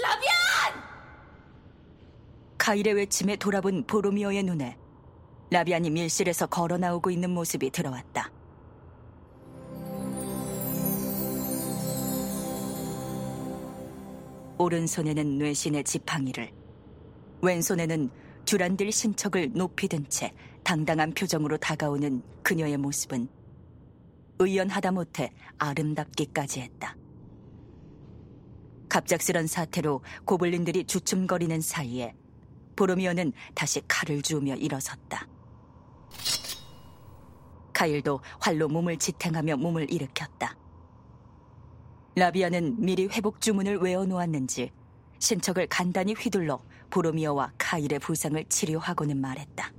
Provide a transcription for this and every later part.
라비안! 카일의 외침에 돌아본 보로미오의 눈에 라비안이 밀실에서 걸어 나오고 있는 모습이 들어왔다. 오른손에는 뇌신의 지팡이를, 왼손에는 듀란딜 신척을 높이 든 채 당당한 표정으로 다가오는 그녀의 모습은 의연하다 못해 아름답기까지 했다. 갑작스런 사태로 고블린들이 주춤거리는 사이에 보로미오는 다시 칼을 주우며 일어섰다. 카일도 활로 몸을 지탱하며 몸을 일으켰다. 라비아는 미리 회복 주문을 외워놓았는지 신척을 간단히 휘둘러 보로미오와 카일의 부상을 치료하고는 말했다.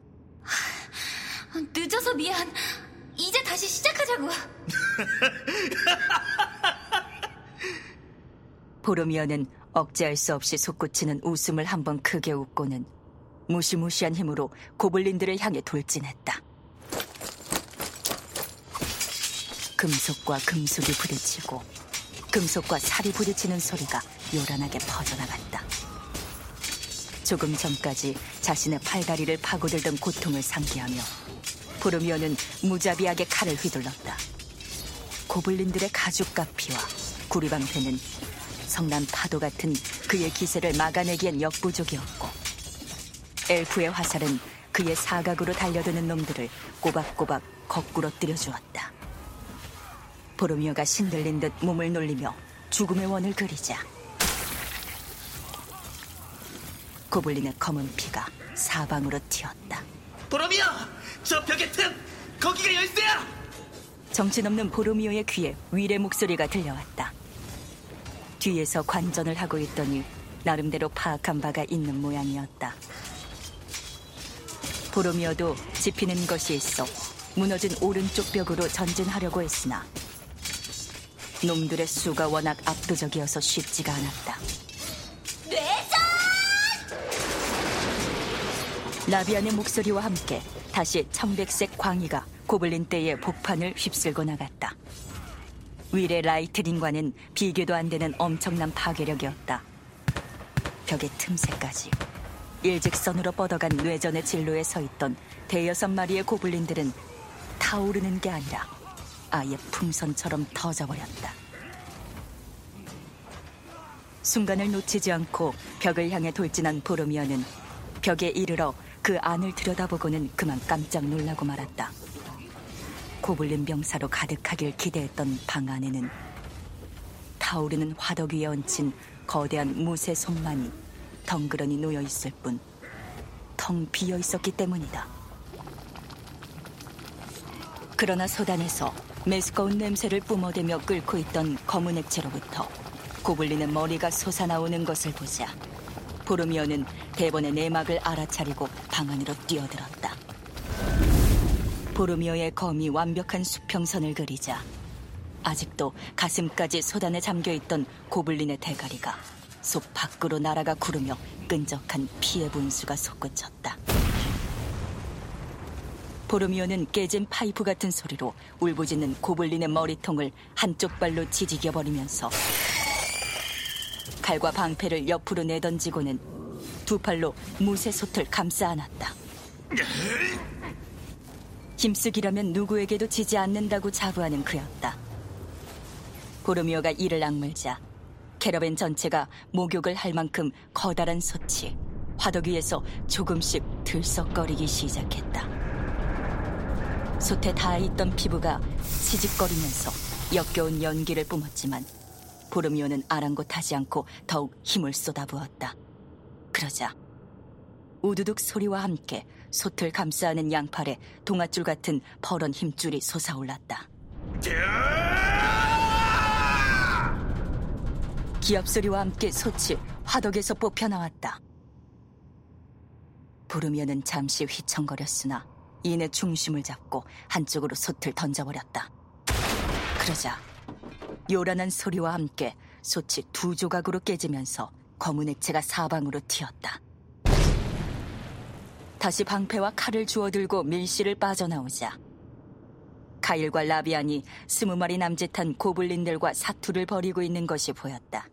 늦어서 미안. 이제 다시 시작하자고. 보로미오는 억제할 수 없이 솟구치는 웃음을 한번 크게 웃고는 무시무시한 힘으로 고블린들을 향해 돌진했다. 금속과 금속이 부딪히고 금속과 살이 부딪히는 소리가 요란하게 퍼져나갔다. 조금 전까지 자신의 팔다리를 파고들던 고통을 상기하며 보르미오는 무자비하게 칼을 휘둘렀다. 고블린들의 가죽 가피와 구리방패는 성난 파도 같은 그의 기세를 막아내기엔 역부족이었고 엘프의 화살은 그의 사각으로 달려드는 놈들을 꼬박꼬박 거꾸로 때려주었다. 보르미오가 신들린 듯 몸을 놀리며 죽음의 원을 그리자 고블린의 검은 피가 사방으로 튀었다. 보람이야! 저 벽의 틈! 거기가 열쇠야! 정신없는 보로미오의 귀에 위의 목소리가 들려왔다. 뒤에서 관전을 하고 있더니 나름대로 파악한 바가 있는 모양이었다. 보로미오도 짚히는 것이 있어 무너진 오른쪽 벽으로 전진하려고 했으나 놈들의 수가 워낙 압도적이어서 쉽지가 않았다. 뇌전! 라비안의 목소리와 함께 다시 청백색 광희가 고블린 떼의 복판을 휩쓸고 나갔다. 위례 라이트닝과는 비교도 안 되는 엄청난 파괴력이었다. 벽의 틈새까지 일직선으로 뻗어간 뇌전의 진로에 서 있던 대여섯 마리의 고블린들은 타오르는 게 아니라 아예 풍선처럼 터져버렸다. 순간을 놓치지 않고 벽을 향해 돌진한 보로미어는 벽에 이르러 그 안을 들여다보고는 그만 깜짝 놀라고 말았다. 고블린 병사로 가득하길 기대했던 방 안에는 타오르는 화덕 위에 얹힌 거대한 무쇠 손만이 덩그러니 놓여 있을 뿐 텅 비어 있었기 때문이다. 그러나 소단에서 메스꺼운 냄새를 뿜어대며 끓고 있던 검은 액체로부터 고블린의 머리가 솟아나오는 것을 보자 보르미어는 대번의 내막을 알아차리고 방 안으로 뛰어들었다. 보르미어의 검이 완벽한 수평선을 그리자 아직도 가슴까지 소단에 잠겨있던 고블린의 대가리가 속 밖으로 날아가 구르며 끈적한 피의 분수가 솟구쳤다. 보르미오는 깨진 파이프 같은 소리로 울부짖는 고블린의 머리통을 한쪽 발로 지지겨 버리면서 칼과 방패를 옆으로 내던지고는 두 팔로 무쇠 솥을 감싸 안았다. 힘쓰기라면 누구에게도 지지 않는다고 자부하는 그였다. 보르미오가 이를 악물자 캐러밴 전체가 목욕을 할 만큼 커다란 솥이 화덕 위에서 조금씩 들썩거리기 시작했다. 솥에 닿아 있던 피부가 치직거리면서 역겨운 연기를 뿜었지만 보르미오는 아랑곳하지 않고 더욱 힘을 쏟아부었다. 그러자 우두둑 소리와 함께 솥을 감싸는 양팔에 동아줄 같은 퍼런 힘줄이 솟아올랐다. 기합 소리와 함께 솥이 화덕에서 뽑혀 나왔다. 부르면은 잠시 휘청거렸으나 이내 중심을 잡고 한쪽으로 솥을 던져버렸다. 그러자 요란한 소리와 함께 솥이 두 조각으로 깨지면서 검은 액체가 사방으로 튀었다. 다시 방패와 칼을 주워들고 밀실을 빠져나오자 가일과 라비안이 스무 마리 남짓한 고블린들과 사투를 벌이고 있는 것이 보였다.